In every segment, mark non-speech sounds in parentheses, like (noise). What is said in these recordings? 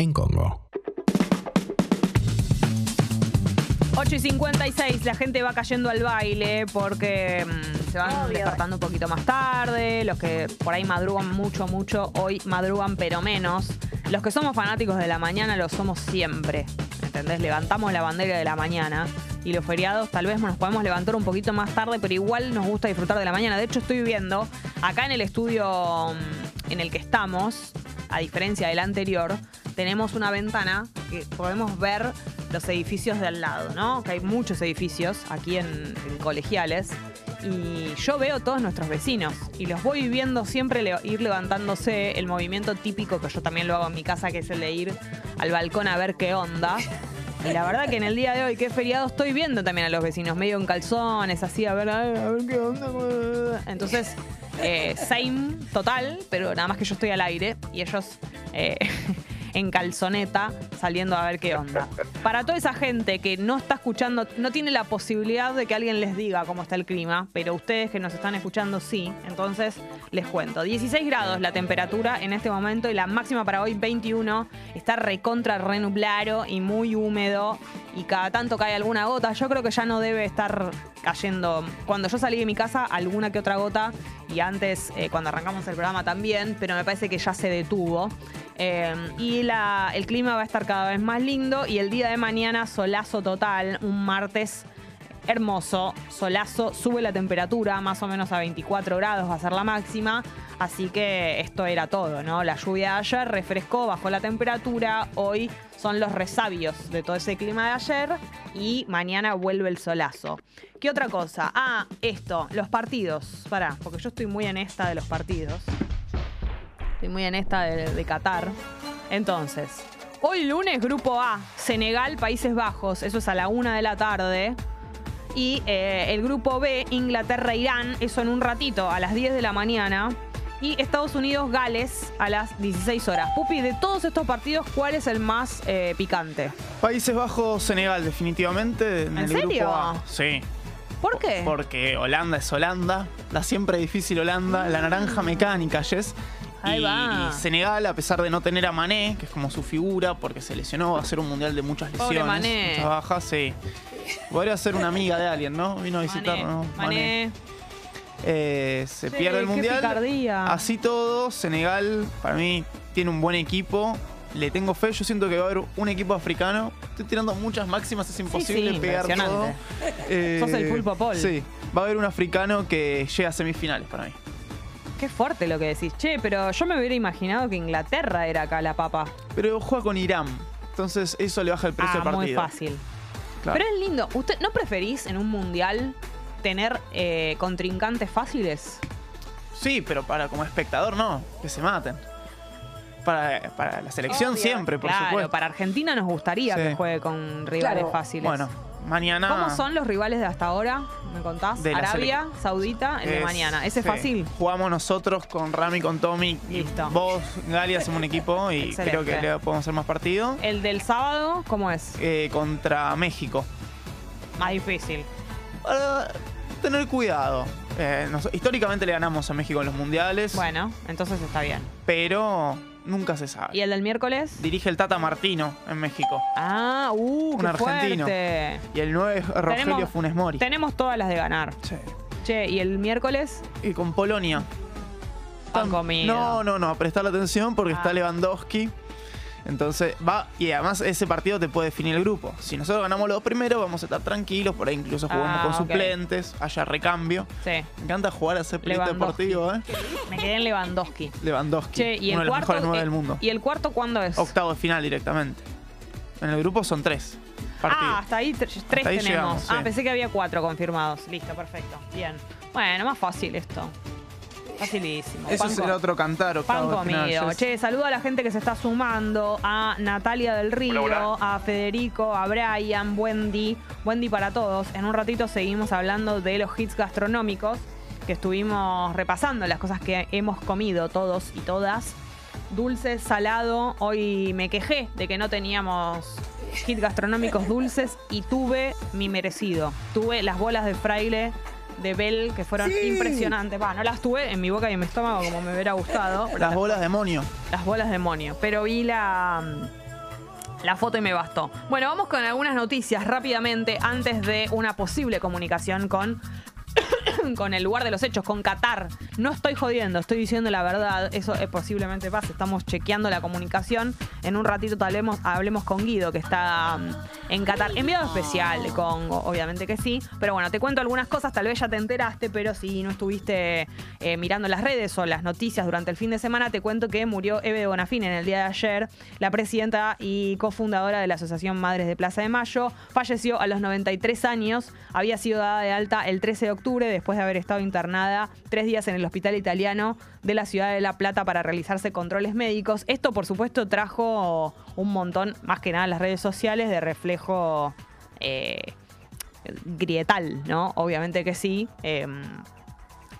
en Congo. 8 y 56, la gente va cayendo al baile porque mm, se van Obvio. despertando un poquito más tarde. Los que por ahí madrugan mucho, mucho, hoy madrugan pero menos. Los que somos fanáticos de la mañana lo somos siempre. ¿Entendés? Levantamos la bandera de la mañana. Y los feriados tal vez nos podemos levantar un poquito más tarde, pero igual nos gusta disfrutar de la mañana. De hecho, estoy viendo acá en el estudio mm, en el que estamos, a diferencia del anterior, tenemos una ventana que podemos ver los edificios de al lado, ¿no? Que hay muchos edificios aquí en, Colegiales. Y yo veo todos nuestros vecinos y los voy viendo siempre ir levantándose el movimiento típico que yo también lo hago en mi casa, que es el de ir al balcón a ver qué onda. Y la verdad que en el día de hoy, que es feriado, estoy viendo también a los vecinos medio en calzones, así a ver, a ver, a ver qué onda. Entonces, eh, same total, pero nada más que yo estoy al aire y ellos eh, en calzoneta saliendo a ver qué onda. Para toda esa gente que no está escuchando, no tiene la posibilidad de que alguien les diga cómo está el clima, pero ustedes que nos están escuchando sí, entonces les cuento. 16 grados la temperatura en este momento y la máxima para hoy 21. Está recontra renublado y muy húmedo y cada tanto cae alguna gota. Yo creo que ya no debe estar cayendo. Cuando yo salí de mi casa, alguna que otra gota y antes, eh, cuando arrancamos el programa también, pero me parece que ya se detuvo. Eh, y la- el clima va a estar cada vez más lindo y el día de mañana solazo total, un martes hermoso, solazo, sube la temperatura más o menos a 24 grados va a ser la máxima, así que esto era todo, ¿no? La lluvia de ayer refrescó, bajó la temperatura, hoy son los resabios de todo ese clima de ayer y mañana vuelve el solazo. ¿Qué otra cosa? Ah, esto, los partidos, pará, porque yo estoy muy en esta de los partidos. Estoy muy en esta de, Qatar. Entonces, hoy lunes, Grupo A, Senegal, Países Bajos. Eso es a la una de la tarde. Y eh, el Grupo B, Inglaterra, Irán. Eso en un ratito, a las 10 de la mañana. Y Estados Unidos, Gales, a las 16 horas. Pupi, de todos estos partidos, ¿cuál es el más eh, picante? Países Bajos, Senegal, definitivamente. En, ¿En el serio? Grupo A. Sí. ¿Por qué? Porque Holanda es Holanda. La siempre difícil Holanda. La naranja mecánica, Jess. Ahí y, va. y Senegal, a pesar de no tener a Mané, que es como su figura, porque se lesionó, va a ser un mundial de muchas Pobre lesiones. Mané. Muchas bajas, sí. Podría ser una amiga de alguien, ¿no? Vino a visitarnos. Mané. Eh, se pierde el mundial. picardía. Así todo, Senegal para mí tiene un buen equipo. Le tengo fe, yo siento que va a haber un equipo africano. Estoy tirando muchas máximas, es imposible sí, pegar todo. Eh, Sos el pulpo Paul. Sí, va a haber un africano que llega a semifinales para mí. Qué fuerte lo que decís. Che, pero yo me hubiera imaginado que Inglaterra era acá la papa. Pero juega con Irán, entonces eso le baja el precio ah, muy partido. fácil. Claro. Pero es lindo. ¿Usted no preferís en un mundial tener eh, contrincantes fáciles? Sí, pero para como espectador no, que se maten. Para, para la selección Obvio. siempre, por claro, supuesto. para Argentina nos gustaría Sí. que juegue con rivales Claro. fáciles. Bueno, mañana. ¿Cómo son los rivales de hasta ahora? ¿Me contás? De Arabia, Saudita, el de mañana. ¿Ese es sí. fácil? Jugamos nosotros con Rami, con Tommy. y Listo. Vos, Gali, hacemos un equipo y Excelente. creo que le podemos hacer más partido. El del sábado, ¿cómo es? Eh, contra México. Más difícil. Para tener cuidado. Eh, nos- históricamente le ganamos a México en los mundiales, Bueno, entonces está bien. pero nunca se sabe. ¿Y el del miércoles? Dirige el Tata Martino en México. Ah, uh, Un argentino. fuerte. Y el 9 es Rogelio Tenemos- Funes Mori. Tenemos todas las de ganar. Sí. Che, ¿y el miércoles? Y con Polonia. Pan comido. No, no, no, prestar atención porque Ah. está Lewandowski. Entonces va, y además ese partido te puede definir el grupo. Si nosotros ganamos los primeros, vamos a estar tranquilos, por ahí incluso jugamos Ah, con suplentes, haya recambio. Sí. Me encanta jugar a pelito Lewandowski. deportivo, ¿eh? Me quedé en Lewandowski. Lewandowski, Che, ¿y uno el de los cuarto? mejores nueve eh, del mundo. ¿Y el cuarto cuándo es? Octavo de final directamente. En el grupo son tres partidos. Ah, hasta ahí tre- tres ahí tenemos. llegamos, Ah, sí. pensé que había cuatro confirmados. Listo, perfecto. Bien. Bueno, más fácil esto. Facilísimo. Eso Pan será otro cantar, octavo Pan final, comido. Che, saludo a la gente que se está sumando. A Natalia del Río, a Federico, a Brian, Wendy. Wendy para todos. En un ratito seguimos hablando de los hits gastronómicos que estuvimos repasando, las cosas que hemos comido todos y todas. Dulce, salado. Hoy me quejé de que no teníamos hits gastronómicos dulces y tuve mi merecido. Tuve las bolas de fraile de Bell que fueron impresionantes. Va, no las tuve en mi boca y en mi estómago como me hubiera gustado. pero (laughs) Las bolas demonio. las bolas demonio. Pero vi la, la foto y me bastó. Bueno, vamos con algunas noticias rápidamente antes de una posible comunicación con con el lugar de los hechos, con Qatar. No estoy jodiendo, estoy diciendo la verdad. Eso es posiblemente pase. Estamos chequeando la comunicación. En un ratito hablemos, hablemos con Guido, que está um, en Qatar. Enviado especial de Congo, obviamente que sí. Pero bueno, te cuento algunas cosas. Tal vez ya te enteraste, pero si no estuviste eh, mirando las redes o las noticias durante el fin de semana, te cuento que murió Eve Bonafín en el día de ayer. La presidenta y cofundadora de la Asociación Madres de Plaza de Mayo. Falleció a los 93 años. Había sido dada de alta el 13 de octubre después de haber estado internada tres días en el hospital italiano de la ciudad de La Plata para realizarse controles médicos. Esto, por supuesto, trajo un montón, más que nada las redes sociales, de reflejo eh, grietal, ¿no? Obviamente que sí. Em,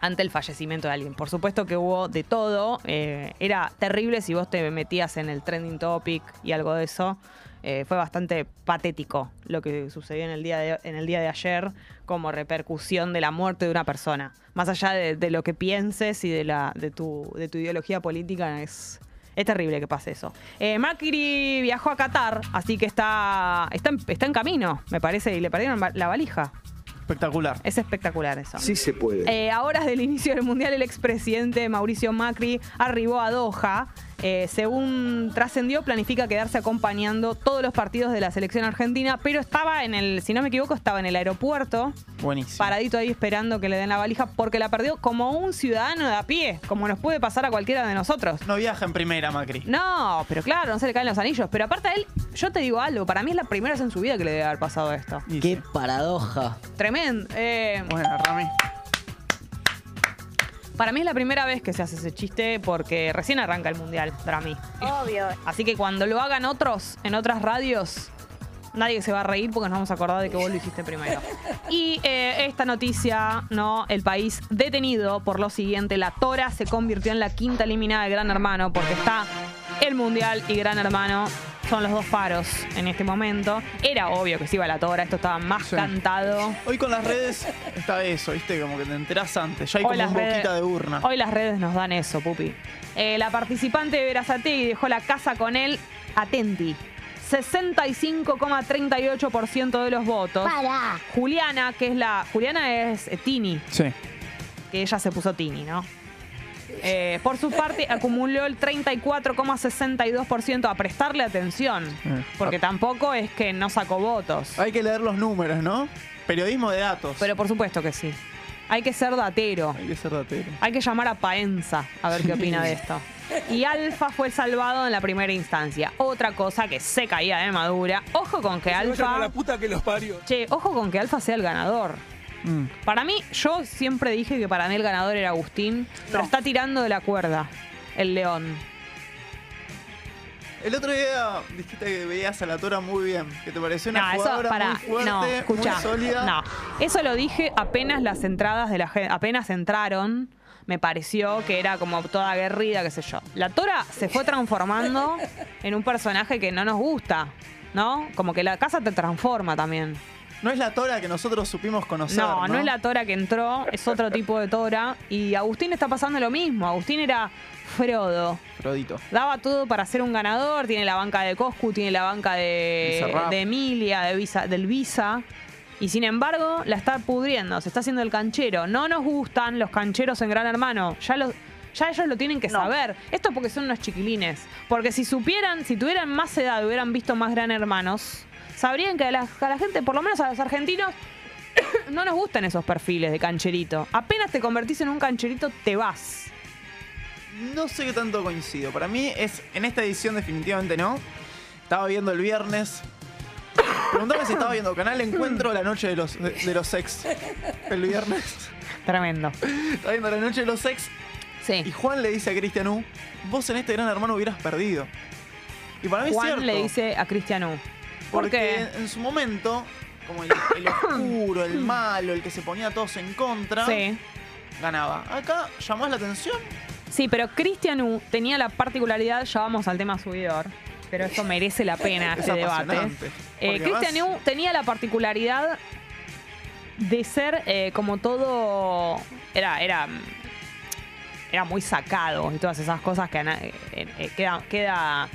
ante el fallecimiento de alguien. Por supuesto que hubo de todo. eh, era terrible si vos te metías en el trending topic y algo de eso. Eh, fue bastante patético lo que sucedió en el, día de, en el día de ayer como repercusión de la muerte de una persona. Más allá de, de lo que pienses y de, la, de, tu, de tu ideología política, es, es terrible que pase eso. Eh, Macri viajó a Qatar, así que está, está, en, está en camino, me parece, y le perdieron la valija. Espectacular. Es espectacular eso. Sí se puede. Eh, a horas del inicio del Mundial, el expresidente Mauricio Macri arribó a Doha. Eh, según trascendió, planifica quedarse acompañando todos los partidos de la selección argentina, pero estaba en el, si no me equivoco, estaba en el aeropuerto, Buenísimo. paradito ahí esperando que le den la valija, porque la perdió como un ciudadano de a pie, como nos puede pasar a cualquiera de nosotros. No viaja en primera, Macri. No, pero claro, no se le caen los anillos. Pero aparte a él, yo te digo algo, para mí es la primera vez en su vida que le debe haber pasado esto. Qué sí. paradoja. Tremendo. Eh, Bueno, Rami. Para mí es la primera vez que se hace ese chiste porque recién arranca el mundial para mí. Obvio. Así que cuando lo hagan otros en otras radios, nadie se va a reír porque nos vamos a acordar de que vos lo hiciste primero. Y eh, esta noticia, ¿no? El país detenido por lo siguiente: la Tora se convirtió en la quinta eliminada de Gran Hermano porque está el mundial y Gran Hermano. Son los dos faros en este momento. Era obvio que se iba la Tora, esto estaba más Sí. cantado. Hoy con las redes está eso, ¿viste? Como que te enterás antes. Ya hay Hoy como las un redes- boquita de urna. Hoy las redes nos dan eso, Pupi. Eh, la participante de Verazategui dejó la casa con él, atenti. 65,38% de los votos. Para. Juliana, que es la. Juliana es eh, Tini, Sí. que ella se puso Tini, ¿no? Eh, por su parte, acumuló el 34,62% a prestarle atención. Eh. Porque tampoco es que no sacó votos. Hay que leer los números, ¿no? Periodismo de datos. Pero por supuesto que sí. Hay que ser datero. Hay que ser datero. Hay que llamar a Paenza a ver qué opina de (laughs) esto. Y Alfa fue salvado en la primera instancia. Otra cosa que se caía de madura. Ojo con que Se vayan a la Alfa. puta que los parió. Che, ojo con que Alfa sea el ganador. Mm. Para mí, yo siempre dije que para mí el ganador era Agustín, pero está tirando de la cuerda el león. El otro día dijiste que veías a la Tora muy bien. Que te pareció una No, eso jugadora para. muy fuerte, No, escucha. muy sólida. No, eso lo dije apenas las entradas de la gente. Apenas entraron. Me pareció que era como toda aguerrida, qué sé yo. La Tora se fue transformando (laughs) en un personaje que no nos gusta, ¿no? Como que la casa te transforma también. No es la Tora que nosotros supimos conocer. No, No, no, es la Tora que entró, es otro (laughs) tipo de Tora. Y Agustín está pasando lo mismo. Agustín era Frodo. Frodito. Daba todo para ser un ganador. Tiene la banca de Coscu, tiene la banca de, de Emilia, de Visa, del Visa. Y sin embargo, la está pudriendo, se está haciendo el canchero. No nos gustan los cancheros en Gran Hermano. Ya los. Ya ellos lo tienen que saber. Esto es porque son unos chiquilines. Porque si supieran, si tuvieran más edad, hubieran visto más Gran Hermanos, sabrían que a la, a la gente, por lo menos a los argentinos, (coughs) no nos gustan esos perfiles de cancherito. Apenas te convertís en un cancherito, te vas. No sé qué tanto coincido. Para mí es en esta edición definitivamente no. Estaba viendo el viernes. Preguntame si estaba viendo Canal Encuentro la noche de los, de, de los ex. El viernes. Tremendo. Estaba viendo la noche de los Y. Juan le dice a Cristian U, vos en este gran hermano hubieras perdido. Y para mí es Juan cierto. le dice a Cristian U. ¿Por porque qué? en su momento, como el, el (coughs) oscuro, el malo, el que se ponía a todos en contra, Sí. ganaba. Acá llamás la atención. Sí, pero Cristian U tenía la particularidad, ya vamos al tema subidor, pero esto merece la pena (laughs) Es este debate. Eh, Cristian U tenía la particularidad de ser eh, como todo. Era, era, era muy sacado y todas esas cosas que eh, eh, queda, queda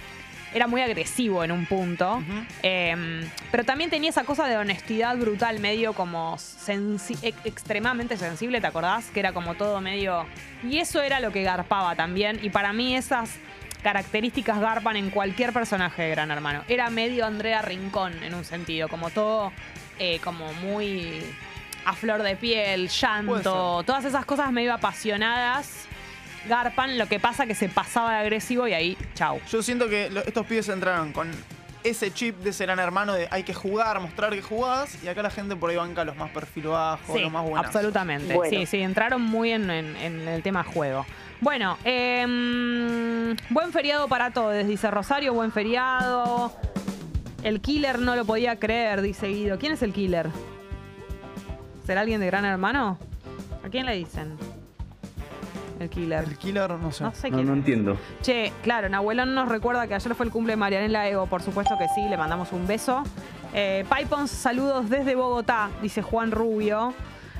era muy agresivo en un punto. Eh, pero también tenía esa cosa de honestidad brutal, medio como sensi- extremadamente sensible, ¿te acordás? Que era como todo medio. Y eso era lo que garpaba también. Y para mí esas características garpan en cualquier personaje de Gran Hermano. Era medio Andrea Rincón en un sentido, como todo eh, como muy a flor de piel, llanto, todas esas cosas medio apasionadas. Garpan, lo que pasa que se pasaba de agresivo y ahí, chau. Yo siento que lo- estos pibes entraron con ese chip de ser hermano de hay que jugar, mostrar que jugás, y acá la gente por ahí banca los más perfil bajo, Sí, los más buenos. absolutamente. Bueno. Sí, sí, entraron muy en, en- en el tema juego. Bueno, em, buen feriado para todos, dice Rosario, buen feriado. El killer no lo podía creer, dice Guido. ¿Quién es el killer? ¿Será alguien de Gran Hermano? ¿A quién le dicen? El killer. El killer, no sé. No sé No, quién. no es. entiendo. Che, claro, Nahuelón nos recuerda que ayer fue el cumple de Marianela Ego, por supuesto que sí, le mandamos un beso. Eh, Paipons, saludos desde Bogotá, dice Juan Rubio.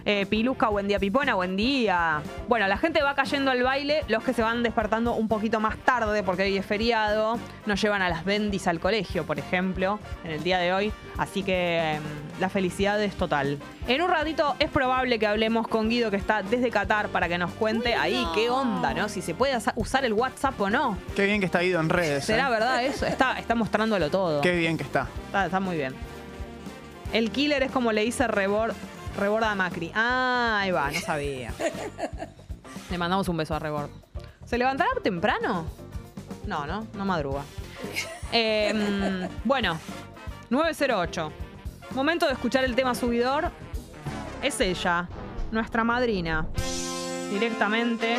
Eh, Pilusca, buen día, Pipona, buen día. Bueno, la gente va cayendo al baile, los que se van despertando un poquito más tarde, porque hoy es feriado, nos llevan a las bendis al colegio, por ejemplo, en el día de hoy. Así que em, la felicidad es total. En un ratito es probable que hablemos con Guido, que está desde Qatar, para que nos cuente ahí qué onda, ¿no? Si se puede usar el WhatsApp o no. Qué bien que está ido en redes. ¿Será eh. verdad eso? Está, está mostrándolo todo. Qué bien que está. Está, está muy bien. El killer es como le dice Rebord, Reborda Macri. Ah, ahí va, no sabía. Le mandamos un beso a Rebord. ¿Se levantará temprano? No, no, no madruga. Eh, bueno, 908. Momento de escuchar el tema subidor. Es ella, nuestra madrina. Directamente.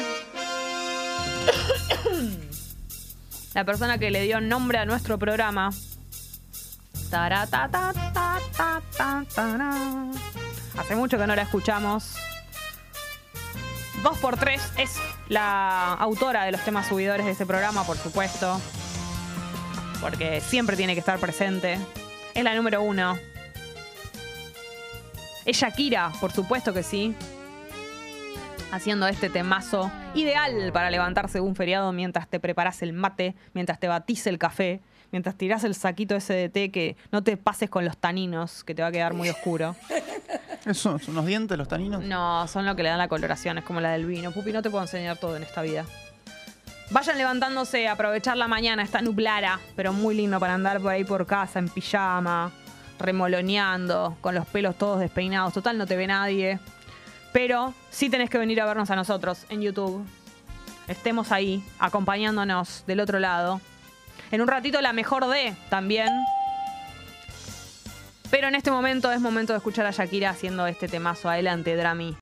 La persona que le dio nombre a nuestro programa. Taratatatatara. Hace mucho que no la escuchamos. Dos por tres es la autora de los temas subidores de este programa, por supuesto. Porque siempre tiene que estar presente. Es la número uno. Es Shakira, por supuesto que sí. Haciendo este temazo ideal para levantarse un feriado mientras te preparas el mate, mientras te batís el café, mientras tirás el saquito ese de té que no te pases con los taninos, que te va a quedar muy oscuro. (laughs) ¿Eso son unos dientes los taninos? No, son lo que le dan la coloración, es como la del vino. Pupi, no te puedo enseñar todo en esta vida. Vayan levantándose, aprovechar la mañana, está nublara, pero muy lindo para andar por ahí por casa, en pijama, remoloneando, con los pelos todos despeinados. Total, no te ve nadie. Pero sí tenés que venir a vernos a nosotros en YouTube. Estemos ahí, acompañándonos del otro lado. En un ratito la mejor de también. Pero en este momento es momento de escuchar a Shakira haciendo este temazo. Adelante, Drami.